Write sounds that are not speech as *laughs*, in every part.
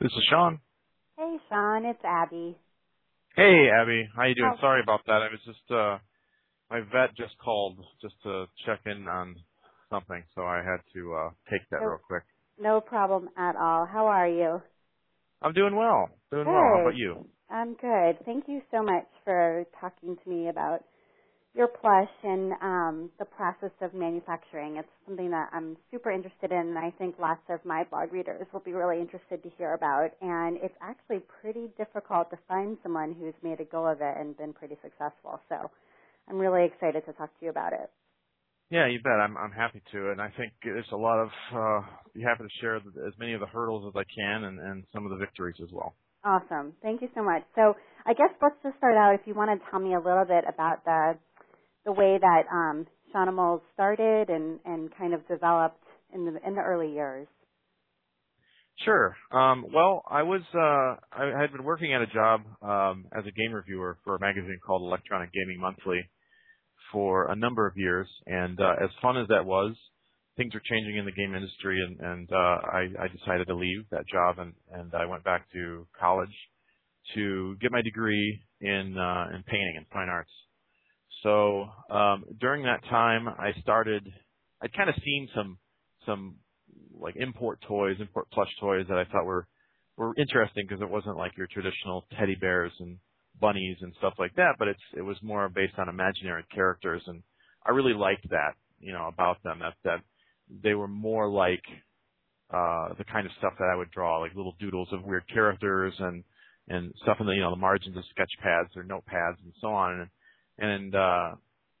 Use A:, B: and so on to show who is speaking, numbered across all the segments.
A: This is Shawn.
B: Hey, Shawn, it's Abby.
A: Hey, Abby. How you doing?
B: Oh.
A: Sorry about that. I was just uh my vet just called just to check in on something, so I had to uh take that
B: No,
A: real quick.
B: no problem at all. How are you?
A: I'm doing well. Doing well. How about you?
B: I'm good. Thank you so much for talking to me about your plush and um, the process of manufacturing. It's something that I'm super interested in, and I think lots of my blog readers will be really interested to hear about. And it's actually pretty difficult to find someone who's made a go of it and been pretty successful. So I'm really excited to talk to you about it.
A: Yeah, you bet. I'm I'm happy to, and I think there's a lot of uh be happy to share as many of the hurdles as I can and and some of the victories as well.
B: Awesome. Thank you so much. So I guess let's just start out if you want to tell me a little bit about the the way that um Shawnimals started and, and kind of developed in the in the early years.
A: Sure. Um, well, I was uh, I had been working at a job um, as a game reviewer for a magazine called Electronic Gaming Monthly for a number of years, and uh, as fun as that was, things were changing in the game industry, and, and uh, I, I decided to leave that job, and, and I went back to college to get my degree in uh, in painting and fine arts. So um, during that time, I started. I'd kind of seen some some like import toys, import plush toys that I thought were were interesting because it wasn't like your traditional teddy bears and bunnies and stuff like that, but it's it was more based on imaginary characters, and I really liked that, you know, about them that that they were more like uh the kind of stuff that I would draw, like little doodles of weird characters and and stuff in the you know the margins of sketch pads or notepads and so on, and and uh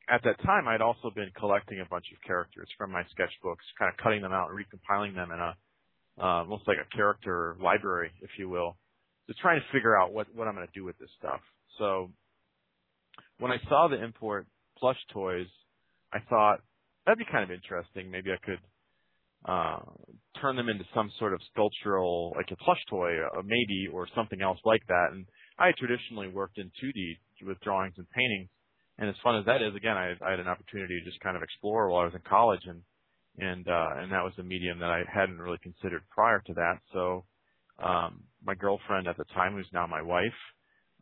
A: at that time, I'd also been collecting a bunch of characters from my sketchbooks, kind of cutting them out and recompiling them in a uh, almost like a character library, if you will, just trying to figure out what what I'm going to do with this stuff. So when I saw the import plush toys, I thought that'd be kind of interesting. Maybe I could uh, turn them into some sort of sculptural, like a plush toy, uh, maybe, or something else like that. And I traditionally worked in 2D with drawings and paintings and as fun as that is, again, I, I had an opportunity to just kind of explore while I was in college, and and uh, and that was a medium that I hadn't really considered prior to that. So um, my girlfriend at the time, who's now my wife,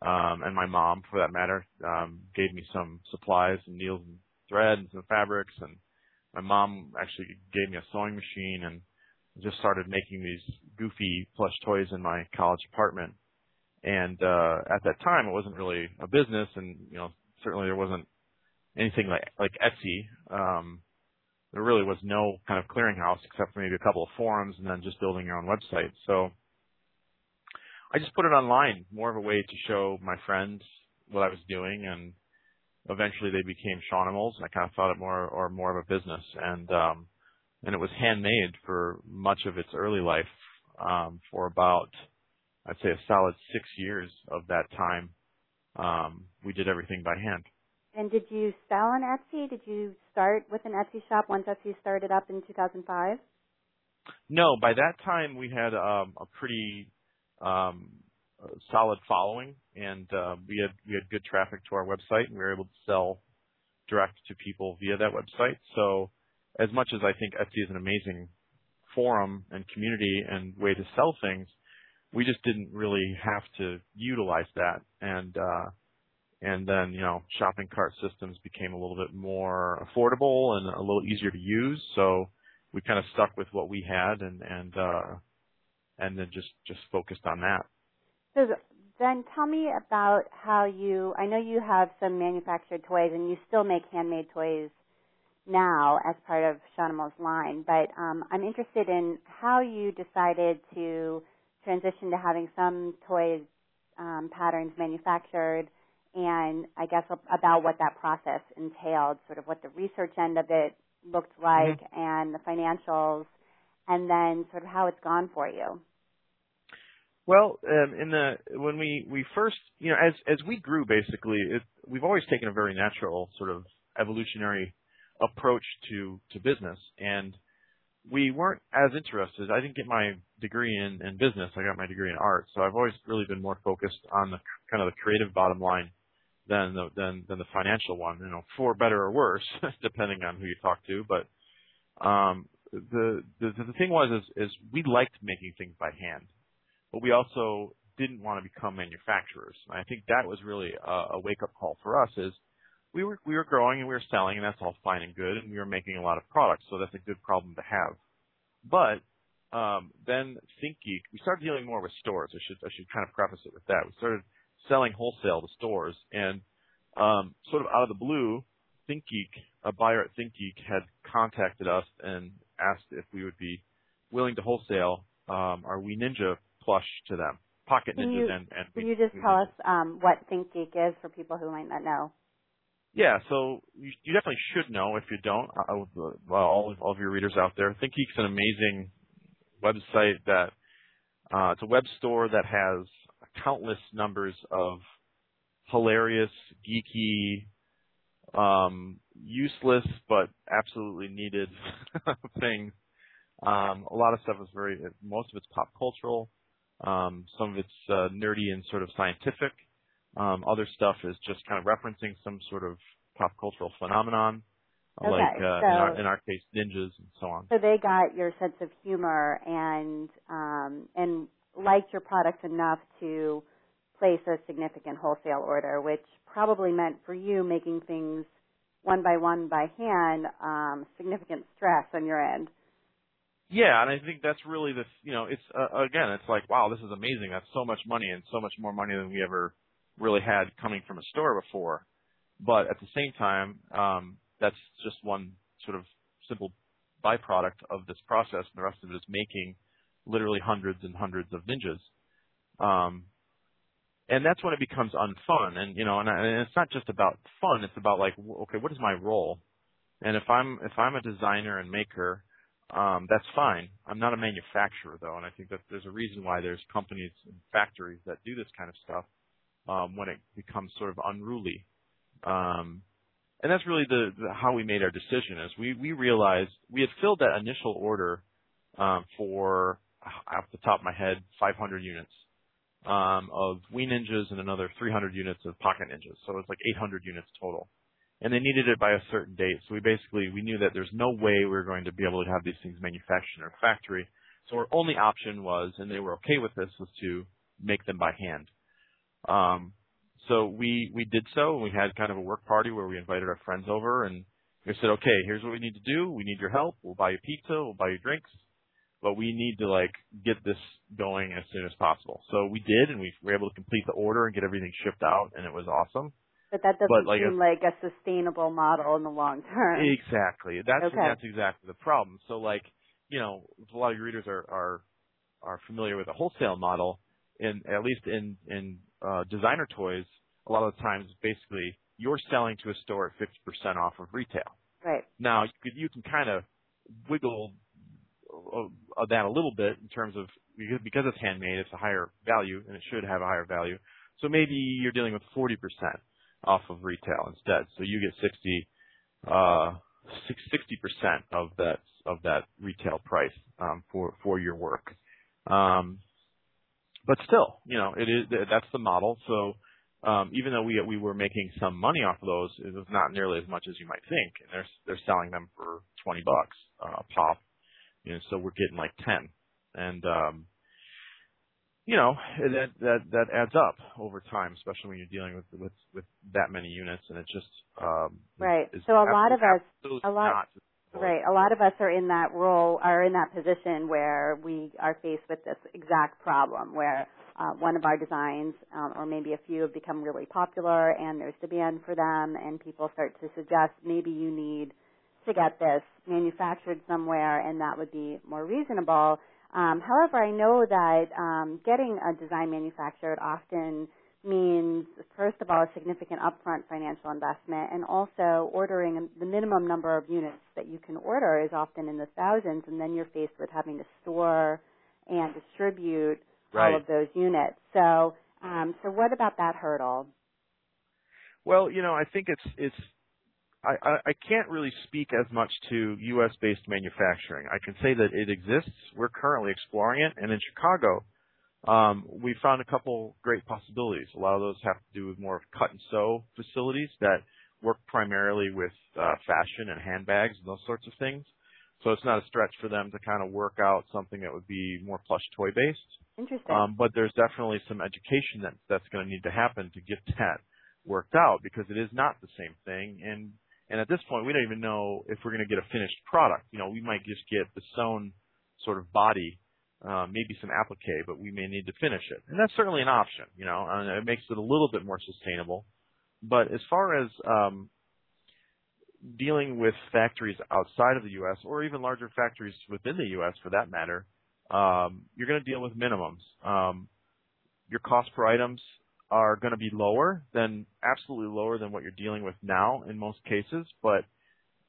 A: um, and my mom, for that matter, um, gave me some supplies and needles and thread and some fabrics, and my mom actually gave me a sewing machine and just started making these goofy plush toys in my college apartment. And uh, at that time, it wasn't really a business, and you know certainly there wasn't anything like like Etsy. Um, there really was no kind of clearinghouse except for maybe a couple of forums and then just building your own website. So I just put it online, more of a way to show my friends what I was doing, and eventually they became Shawnimals. I kind of thought it more or more of a business, and um, and it was handmade for much of its early life. Um, for about I'd say a solid six years of that time, um, we did everything by hand.
B: And did you sell on Etsy? Did you start with an Etsy shop once Etsy started up in 2005?
A: No, by that time we had um, a pretty um, solid following, and uh, we had we had good traffic to our website, and we were able to sell direct to people via that website. So, as much as I think Etsy is an amazing forum and community and way to sell things, we just didn't really have to utilize that, and uh, and then you know shopping cart systems became a little bit more affordable and a little easier to use. So we kind of stuck with what we had and and uh, and then just just focused on that.
B: So then tell me about how you, I know you have some manufactured toys and you still make handmade toys now as part of Shawnimals line, but um, I'm interested in how you decided to transition to having some toy um, patterns manufactured and I guess about what that process entailed, sort of what the research end of it looked like
A: Mm-hmm.
B: and the financials and then sort of how it's gone for you.
A: Well, um, in the when we we first you know as as we grew basically it, we've always taken a very natural sort of evolutionary approach to to business and we weren't as interested. I didn't get my degree in, in business. I got my degree in art. So I've always really been more focused on the kind of the creative bottom line than the than than the financial one, you know, for better or worse, *laughs* depending on who you talk to. But um the the the thing was is is we liked making things by hand. but we also didn't want to become manufacturers. And I think that was really a, a wake up call for us is we were we were growing and we were selling and that's all fine and good and we were making a lot of products, so that's a good problem to have. But um, then ThinkGeek, we started dealing more with stores. I should I should kind of preface it with that. We started selling wholesale to stores, and um, sort of out of the blue, ThinkGeek, a buyer at ThinkGeek, had contacted us and asked if we would be willing to wholesale um, our Wee Ninja plush to them, Pocket
B: can
A: Ninjas,
B: you,
A: and, and
B: Can you just tell us um, what ThinkGeek is for people who might not know?
A: Yeah, so you, you definitely should know if you don't. Uh, well, all, all of your readers out there, ThinkGeek's an amazing website that uh, it's a web store that has countless numbers of hilarious, geeky, um, useless but absolutely needed *laughs* things. Um, a lot of stuff is very, most of it's pop cultural. Um, some of it's uh, nerdy and sort of scientific. Um, other stuff is just kind of referencing some sort of pop cultural phenomenon,
B: okay,
A: like uh,
B: so,
A: in, our, in our case, ninjas and so on.
B: So they got your sense of humor and um, and liked your products enough to place a significant wholesale order, which probably meant for you making things one by one by hand, um, significant stress on your end.
A: Yeah, and I think that's really the you know it's uh, again it's like wow this is amazing that's so much money and so much more money than we ever really had coming from a store before, but at the same time um, that's just one sort of simple byproduct of this process, and the rest of it is making literally hundreds and hundreds of ninjas. Um, and that's when it becomes unfun. And you know, and, and it's not just about fun. It's about like, okay, what is my role? And if I'm if I'm a designer and maker, um, that's fine. I'm not a manufacturer though, and I think that there's a reason why there's companies and factories that do this kind of stuff um, when it becomes sort of unruly. Um, and that's really the, the how we made our decision. Is we we realized we had filled that initial order um, for off the top of my head 500 units um, of Wee Ninjas and another 300 units of Pocket Ninjas. So it's like 800 units total. And they needed it by a certain date. So we basically, we knew that there's no way we were going to be able to have these things manufactured in our factory. So our only option was, and they were okay with this, was to make them by hand. Um, so we, we did so and we had kind of a work party where we invited our friends over and we said, okay, here's what we need to do. We need your help. We'll buy you pizza. We'll buy you drinks but we need to like get this going as soon as possible. So we did, and we were able to complete the order and get everything shipped out, and it was awesome.
B: But that doesn't but like seem a, like a sustainable model in the long term.
A: Exactly. That's
B: okay.
A: that's exactly the problem. So like, you know, a lot of your readers are are are familiar with a wholesale model, in at least in in uh, designer toys, a lot of the times basically you're selling to a store at 50% off of retail.
B: Right.
A: Now you, could, you can kind of wiggle of that a little bit in terms of because it's handmade, it's a higher value and it should have a higher value. So maybe you're dealing with 40% off of retail instead. So you get 60, uh, 60% of that of that retail price um, for for your work. Um, but still, you know, it is that's the model. So um, even though we we were making some money off of those, it was not nearly as much as you might think. And they're they're selling them for 20 bucks uh, pop you know, so we're getting like 10. And, um, you know, that, that, that adds up over time, especially when you're dealing with, with, with that many units and it just, um,
B: right. so a lot of us, a lot, right. A lot of us are in that role, are in that position where we are faced with this exact problem where, uh, one of our designs, um, or maybe a few have become really popular and there's demand for them and people start to suggest maybe you need to get this manufactured somewhere and that would be more reasonable. Um, however, I know that um, getting a design manufactured often means, first of all, a significant upfront financial investment, and also ordering the minimum number of units that you can order is often in the thousands, and then you're faced with having to store and distribute
A: right.
B: all of those units. So, um, so what about that hurdle?
A: Well, you know, I think it's it's I, I can't really speak as much to U.S. based manufacturing. I can say that it exists. We're currently exploring it, and in Chicago, um, we found a couple great possibilities. A lot of those have to do with more of cut and sew facilities that work primarily with uh, fashion and handbags and those sorts of things. So it's not a stretch for them to kind of work out something that would be more plush toy based.
B: Interesting.
A: Um, but there's definitely some education that that's going to need to happen to get *laughs* that worked out because it is not the same thing. And and at this point, we don't even know if we're going to get a finished product. You know, we might just get the sewn sort of body, uh, maybe some applique, but we may need to finish it. And that's certainly an option. You know, and it makes it a little bit more sustainable. But as far as um, dealing with factories outside of the U.S. or even larger factories within the U.S. for that matter, um, you're going to deal with minimums. Um, your cost per items are going to be lower than absolutely lower than what you're dealing with now in most cases, but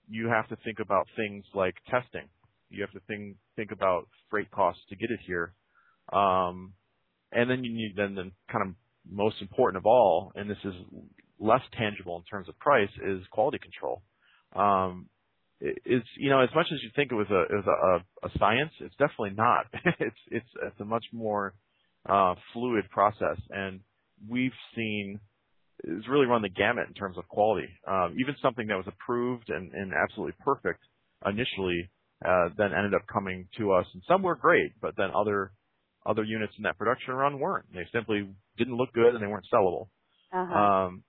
A: you have to think about things like testing. You have to think think about freight costs to get it here, um, and then you need then then kind of most important of all, and this is less tangible in terms of price, is quality control. Um, it's you know as much as you think it was a it was a, a science, it's definitely not. *laughs* it's it's it's a much more uh, fluid process, and we've seen is really run the gamut in terms of quality. Um, even something that was approved and, and absolutely perfect initially, uh, then ended up coming to us, and some were great, but then other other units in that production run weren't. They simply didn't look good and they weren't sellable.
B: Uh-huh.
A: Um,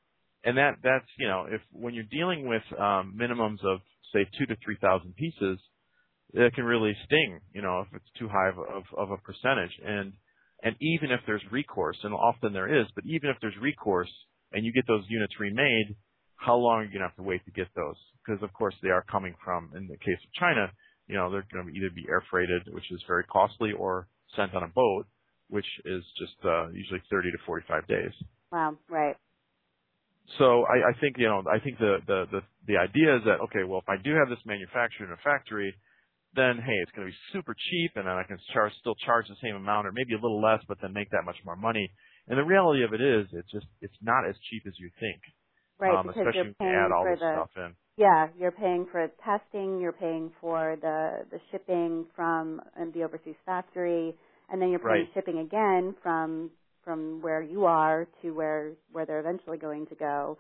A: and that that's you know if when you're dealing with um, minimums of say two to three thousand pieces, it can really sting. You know if it's too high of, of, of a percentage and and even if there's recourse, and often there is, but even if there's recourse and you get those units remade, how long are you going to have to wait to get those? Because of course they are coming from, in the case of China, you know, they're going to either be air freighted, which is very costly, or sent on a boat, which is just uh, usually 30 to 45 days.
B: Wow, right.
A: So I, I think you know I think the, the the the idea is that okay, well if I do have this manufactured in a factory, then hey, it's going to be super cheap, and then I can charge still charge the same amount or maybe a little less, but then make that much more money. And the reality of it is, it's just it's not as cheap as you think.
B: Right,
A: um,
B: because
A: especially
B: you're
A: you
B: paying
A: add all
B: for
A: this
B: the
A: stuff in.
B: Yeah, you're paying for testing, you're paying for the the shipping from um, the overseas factory, and then you're paying
A: Right.
B: shipping again from from where you are to where where they're eventually going to go.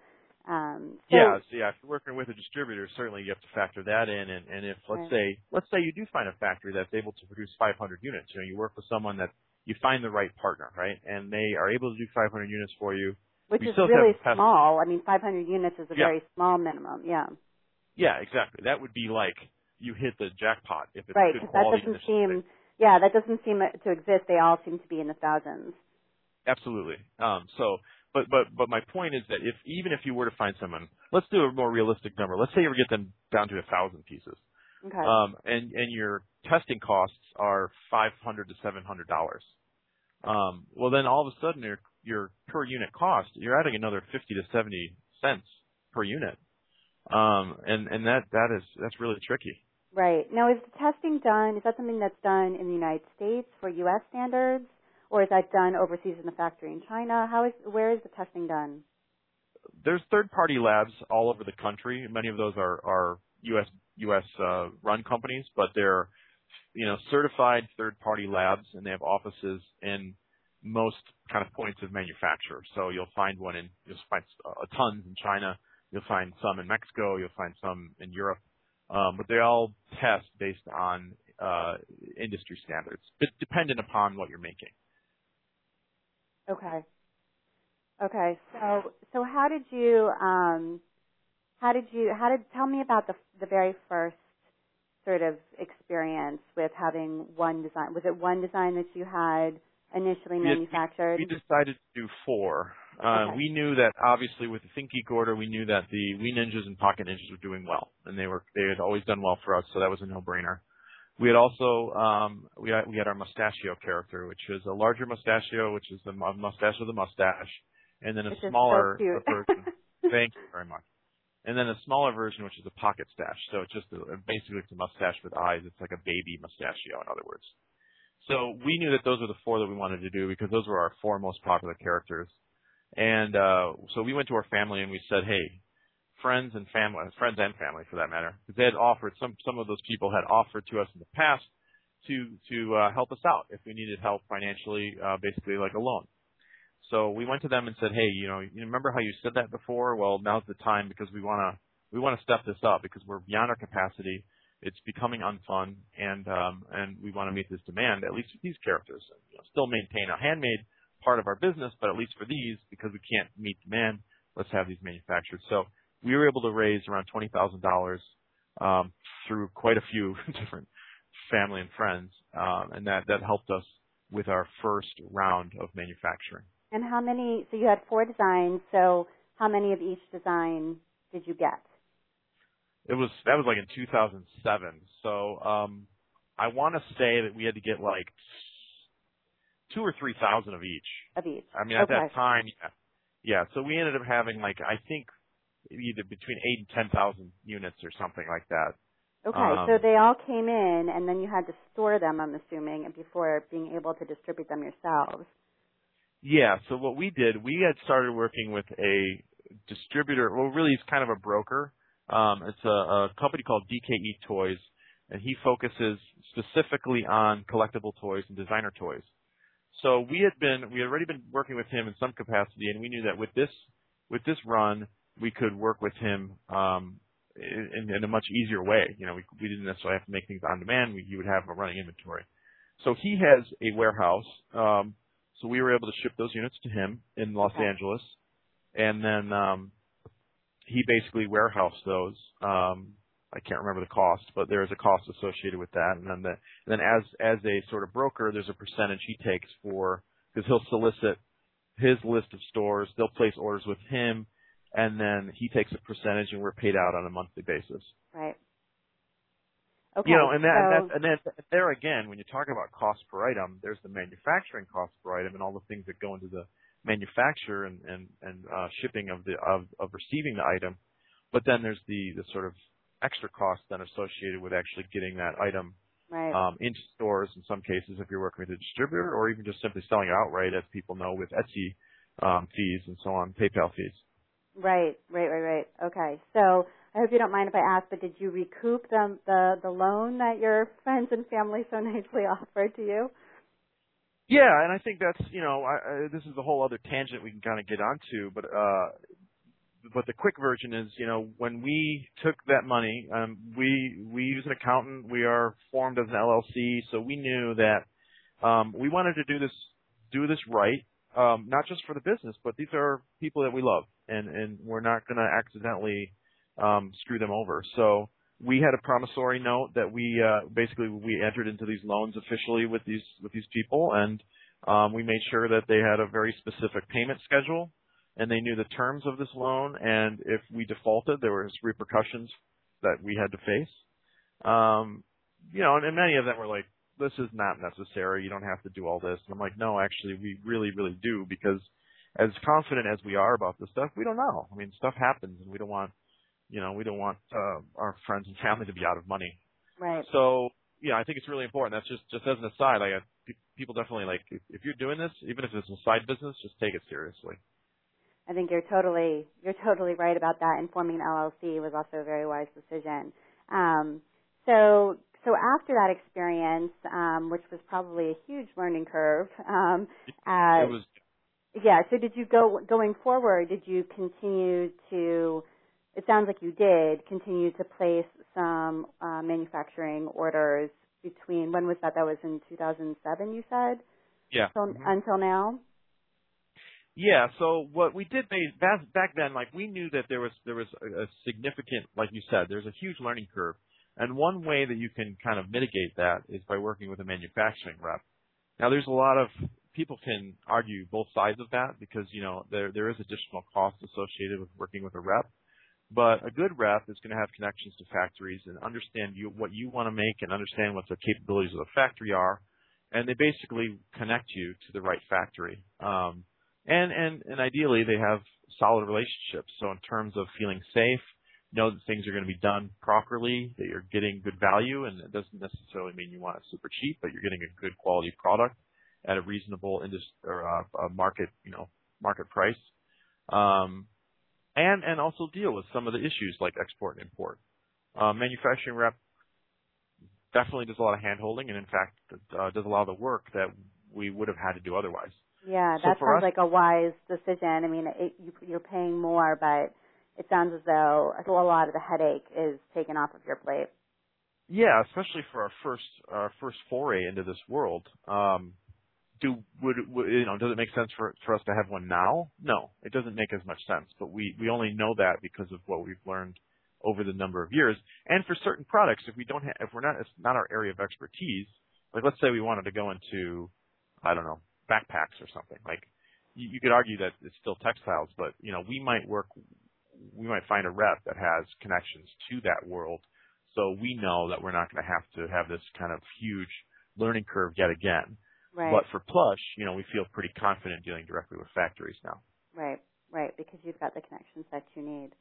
B: Um, so,
A: yeah, so yeah, if you're working with a distributor, certainly you have to factor that in. And, and if let's
B: Right.
A: say let's say you do find a factory that's able to produce 500 units, you know, you work with someone that you find the right partner, right, and they are able to do 500 units for you.
B: which
A: we
B: is really small. I mean, 500 units is a
A: Yeah.
B: very small minimum. Yeah,
A: Yeah, exactly. That would be like you hit the jackpot if it's
B: right.
A: good
B: Because that doesn't seem yeah, that doesn't seem to exist. They all seem to be in the thousands.
A: Absolutely. Um, so, but but but my point is that if even if you were to find someone, let's do a more realistic number. Let's say you were get them down to a thousand pieces,
B: Okay.
A: um, and and your testing costs are five hundred to seven hundred dollars. Um, well, then all of a sudden your your per unit cost, you're adding another fifty to seventy cents per unit, um, and and that that is that's really tricky.
B: Right. Now, is the testing done? Is that something that's done in the United States for U.S. standards, or is that done overseas in the factory in China? How is where is the testing done?
A: there's third party labs all over the country. Many of those are, are US US uh, run companies, but they're you know certified third party labs, and they have offices in most kind of points of manufacture. So you'll find one in you'll find uh, tons in China. You'll find some in Mexico. You'll find some in Europe. Um, but they all test based on uh, industry standards, but dependent upon what you're making.
B: Okay. Okay. So so how did you um how did you how did tell me about the the very first sort of experience with having one design? Was it one design that you had initially
A: We had-
B: manufactured?
A: We decided to do four. Uh,
B: Okay.
A: We knew that obviously with the ThinkGeek order, we knew that the Wee Ninjas and Pocket Ninjas were doing well, and they were they had always done well for us, so that was a no-brainer. We had also um, we had, we had our mustachio character, which is a larger mustachio, which is the mustache with a mustache, and then a
B: Which so
A: smaller
B: cute.
A: version. *laughs* Thank you very much. And then a smaller version, which is a pocket stash. So it's just a, basically it's a mustache with eyes. It's like a baby mustachio, in other words. So we knew that those were the four that we wanted to do because those were our four most popular characters. And uh, so we went to our family and we said, hey, friends and family, friends and family for that matter, because they had offered some some of those people had offered to us in the past to to uh, help us out if we needed help financially, uh, basically like a loan. So we went to them and said, hey, you know, you remember how you said that before? Well, now's the time because we want to we want to step this up because we're beyond our capacity. it's becoming unfun, and um, and we want to meet this demand at least with these characters. You know, still maintain a handmade part of our business, but at least for these, because we can't meet demand, let's have these manufactured. So we were able to raise around twenty thousand dollars um, through quite a few *laughs* different family and friends, um, and that that helped us with our first round of manufacturing.
B: And how many? So you had four designs. So how many of each design did you get?
A: It was that was like in 2007. So um, I want to say that we had to get like two or three thousand of each.
B: Of each.
A: I mean, at
B: okay.
A: that time, yeah. Yeah. So we ended up having like I think either between eight and ten thousand units or something like that.
B: Okay,
A: Um,
B: so they all came in, and then you had to store them. I'm assuming before being able to distribute them yourselves.
A: Yeah. So what we did, we had started working with a distributor. Well, really, it's kind of a broker. Um, it's a, a company called DKE Toys, and he focuses specifically on collectible toys and designer toys. So we had been, we had already been working with him in some capacity, and we knew that with this, with this run, we could work with him um, in, in a much easier way. You know, we, we didn't necessarily have to make things on demand. We, you would have a running inventory. So he has a warehouse. Um, so we were able to ship those units to him in Los
B: Okay.
A: Angeles, and then um, he basically warehoused those. Um, I can't remember the cost, but there is a cost associated with that. And then, the, and then as as a sort of broker, there's a percentage he takes for because he'll solicit his list of stores. They'll place orders with him, and then he takes a percentage, and we're paid out on a monthly basis.
B: Right. Okay.
A: You know, and that,
B: so,
A: and, that's, and then there again, when you talk about cost per item, there's the manufacturing cost per item and all the things that go into the manufacture and and and uh, shipping of the of of receiving the item. But then there's the the sort of extra cost then associated with actually getting that item
B: right.
A: um, into stores. In some cases, if you're working with a distributor, or even just simply selling it outright, as people know with Etsy um, fees and so on, PayPal fees.
B: Right, right, right, right. Okay. So I hope you don't mind if I ask, but did you recoup the the, the loan that your friends and family so nicely *laughs* offered to you?
A: Yeah, and I think that's you know I, I, this is a whole other tangent we can kind of get onto, but uh, but the quick version is you know when we took that money, um, we we use an accountant, we are formed as an LLC, so we knew that um, we wanted to do this do this right, um, not just for the business, but these are people that we love, and and we're not going to accidentally um, screw them over. So we had a promissory note that we uh, basically we entered into these loans officially with these with these people, and um, we made sure that they had a very specific payment schedule, and they knew the terms of this loan. And if we defaulted, there was repercussions that we had to face. Um, you know, and, and many of them were like, "This is not necessary. You don't have to do all this." And I'm like, "No, actually, we really, really do because." As confident as we are about this stuff, we don't know. I mean, stuff happens, and we don't want you know, we don't want uh, our friends and family to be out of money.
B: Right.
A: So, yeah, I think it's really important. That's just just as an aside. Like, uh, people definitely like if, if you're doing this, even if it's a side business, just take it seriously.
B: I think you're totally you're totally right about that. And forming an LLC was also a very wise decision. Um, so so after that experience, um, which was probably a huge learning curve, um, uh,
A: it was
B: yeah. So did you go going forward? Did you continue to? It sounds like you did continue to place some uh, manufacturing orders between. When was that? That was in 2007. You said
A: yeah.
B: until,
A: Mhm.
B: until now.
A: Yeah. So what we did back then, like we knew that there was there was a, a significant, like you said, there's a huge learning curve, and one way that you can kind of mitigate that is by working with a manufacturing rep. Now, there's a lot of people can argue both sides of that because you know there there is additional cost associated with working with a rep. But a good rep is going to have connections to factories and understand you, what you want to make and understand what the capabilities of the factory are. And they basically connect you to the right factory. Um, and, and, and ideally they have solid relationships. So in terms of feeling safe, know that things are going to be done properly, that you're getting good value, and it doesn't necessarily mean you want it super cheap, but you're getting a good quality product at a reasonable industry or uh, market, you know, market price. Um, and and also deal with some of the issues like export and import. Uh, manufacturing rep definitely does a lot of hand holding, and in fact uh, does a lot of the work that we would have had to do otherwise.
B: Yeah, that sounds
A: us-
B: like a wise decision. I mean, it, you, you're paying more, but it sounds as though a lot of the headache is taken off of your plate.
A: yeah, especially for our first our first foray into this world. Um, do would, would you know? Does it make sense for for us to have one now? No, it doesn't make as much sense. But we we only know that because of what we've learned over the number of years. And for certain products, if we don't have, if we're not, it's not our area of expertise. Like let's say we wanted to go into, I don't know, backpacks or something. Like you, you could argue that it's still textiles, but you know we might work, we might find a rep that has connections to that world, so we know that we're not going to have to have this kind of huge learning curve yet again.
B: Right.
A: But for plush, you know, we feel pretty confident dealing directly with factories now.
B: Right, right, because you've got the connections that you need.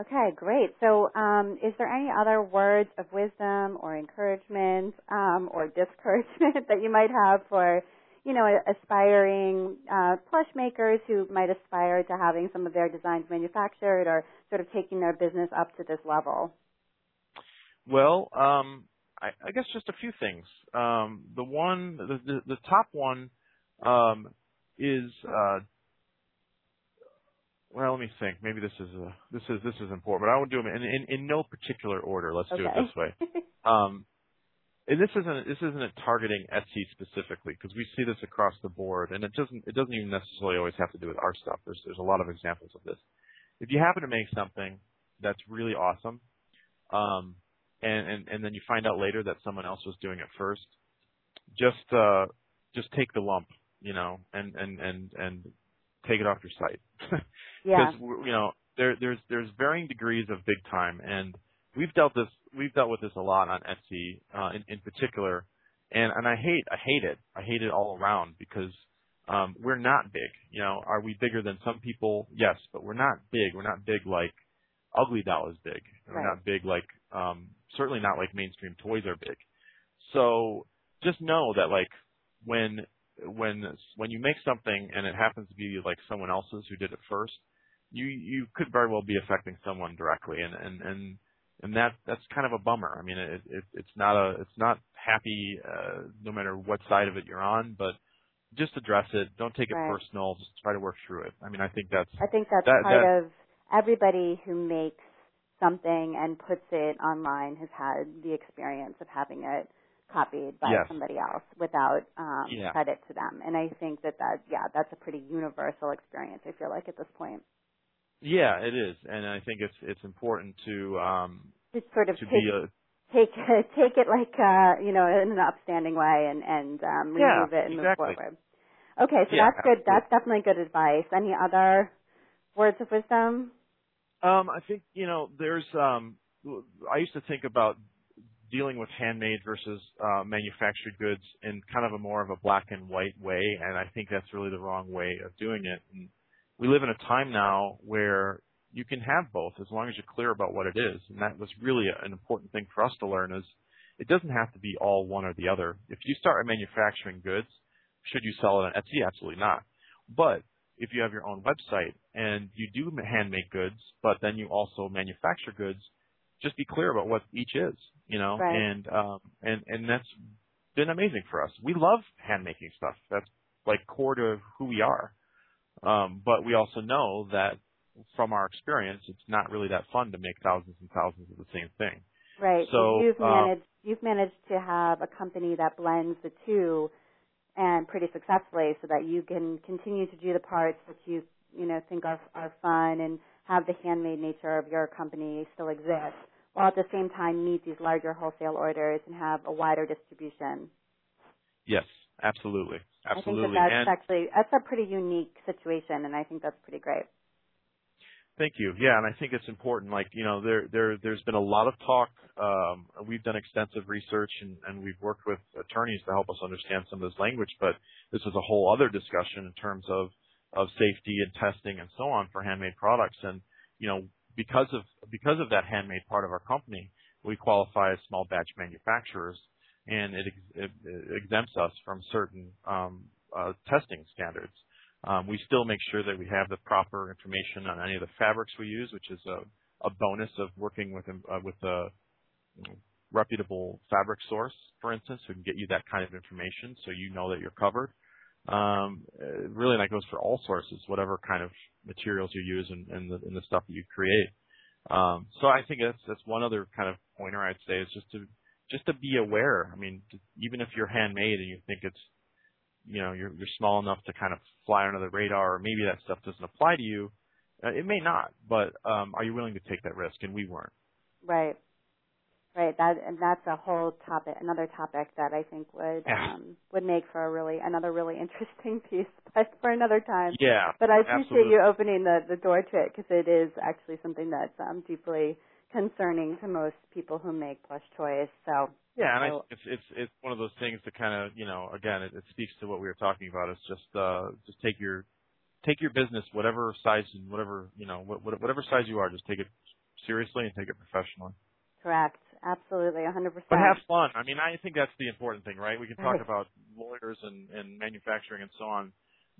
B: Okay, great. So, um, is there any other words of wisdom or encouragement um, or discouragement *laughs* that you might have for, you know, aspiring uh, plush makers who might aspire to having some of their designs manufactured or sort of taking their business up to this level?
A: Well, um, I, I guess just a few things. Um, the one, the, the, the top one um, is uh, well, let me think. Maybe this is a, this is this is important, but I will do them in, in, in no particular order. Let's
B: okay.
A: do it this way. *laughs* And this isn't this isn't targeting Etsy specifically because we see this across the board, and it doesn't it doesn't even necessarily always have to do with our stuff. There's there's a lot of examples of this. If you happen to make something that's really awesome, um, and, and and then you find out later that someone else was doing it first, just uh, just take the lump, you know, and and and and take it off your site. *laughs*
B: yeah.
A: Because you know there there's there's varying degrees of big time, and we've dealt this we've dealt with this a lot on Etsy uh, in, in particular, and and I hate I hate it I hate it all around because um, we're not big. You know, are we bigger than some people? Yes, but we're not big. We're not big like Ugly Doll is big. We're not big like um, certainly not like mainstream toys are big. So just know that like when when when you make something and it happens to be like someone else's who did it first, you you could very well be affecting someone directly, and and and and that that's kind of a bummer. I mean, it, it it's not a it's not happy uh, no matter what side of it you're on, but just address it. Don't take it
B: right.
A: personal. Just try to work through it. I mean, I think that's
B: I think that's
A: that,
B: part
A: that,
B: of everybody who makes something and puts it online has had the experience of having it copied by
A: yes.
B: somebody else without um,
A: yeah.
B: credit to them. And I think that that yeah, that's a pretty universal experience. I feel like at this point.
A: Yeah, it is, and I think it's it's important to um
B: to sort of
A: to
B: take,
A: be a
B: take *laughs* take it like uh you know in an upstanding way and and um remove
A: yeah,
B: it and
A: exactly.
B: move forward. Okay, so
A: yeah,
B: that's good.
A: absolutely.
B: That's definitely good advice. Any other words of wisdom?
A: Um, I think you know there's um I used to think about dealing with handmade versus uh, manufactured goods in kind of a more of a black and white way, and I think that's really the wrong way of doing it. And we live in a time now where you can have both as long as you're clear about what it is, and that was really an important thing for us to learn is it doesn't have to be all one or the other. If you start manufacturing goods, should you sell it on Etsy? Absolutely not. But if you have your own website and you do handmade goods, but then you also manufacture goods, just be clear about what each is, you know,
B: right.
A: and um and and that's been amazing for us. We love hand making stuff. That's like core to who we are. Um, but we also know that from our experience, it's not really that fun to make thousands and thousands of the same thing.
B: Right.
A: So
B: you've
A: uh,
B: managed you've managed to have a company that blends the two and pretty successfully so that you can continue to do the parts that you you know think are are fun and have the handmade nature of your company still exist while at the same time meet these larger wholesale orders and have a wider distribution.
A: Yes, absolutely. Absolutely.
B: I think that that's
A: and
B: actually that's a pretty unique situation and I think that's pretty great.
A: Thank you. Yeah, and I think it's important. Like you know, there there there's been a lot of talk. Um, we've done extensive research and, and we've worked with attorneys to help us understand some of this language. But this is a whole other discussion in terms of of safety and testing and so on for handmade products. And you know, because of because of that handmade part of our company, we qualify as small batch manufacturers, and it, it, it exempts us from certain um, uh, testing standards. Um, we still make sure that we have the proper information on any of the fabrics we use, which is a, a bonus of working with uh, with a reputable fabric source, for instance, who can get you that kind of information, so you know that you're covered. Um, really, that goes for all sources, whatever kind of materials you use and, the, the stuff that you create. Um, so I think that's that's one other kind of pointer I'd say is just to just to be aware. I mean, even if you're handmade and you think it's, you know, you're you're small enough to kind of fly under the radar, or maybe that stuff doesn't apply to you. Uh, it may not, but um, are you willing to take that risk? And we weren't.
B: Right. Right. That and that's a whole topic, another topic that I think would
A: Yeah.
B: um, would make for a really another really interesting *laughs* piece, but for another time.
A: Yeah.
B: But I appreciate
A: absolutely.
B: you opening the the door to it because it is actually something that's um, deeply concerning to most people who make plush toys. So
A: Yeah, and I, it's it's it's one of those things that kind of you know again it, it speaks to what we were talking about. It's just uh just take your take your business whatever size and whatever you know what, what- whatever size you are, just take it seriously and take it professionally.
B: correct, absolutely, 100%.
A: But have fun. I mean, I think that's the important thing, right? We can talk
B: Right.
A: about lawyers and and manufacturing and so on,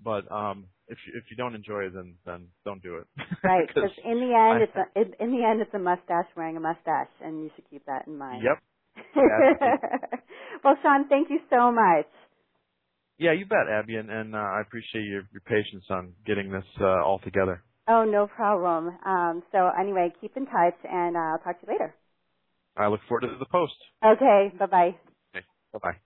A: but um if you, if you don't enjoy it, then then don't do it.
B: Right,
A: 'Cause- *laughs*
B: because in the end,
A: I-
B: it's a, in, in the end, it's a mustache wearing a mustache, and you should keep that in mind.
A: Yep. *laughs*
B: well, Shawn, thank you so much.
A: Yeah, you bet, Abby, and, and uh, I appreciate your, your patience on getting this uh, all together.
B: Oh, no problem. Um, so anyway, keep in touch, and uh, I'll talk to you later.
A: I look forward to the post.
B: Okay, bye bye.
A: Bye bye.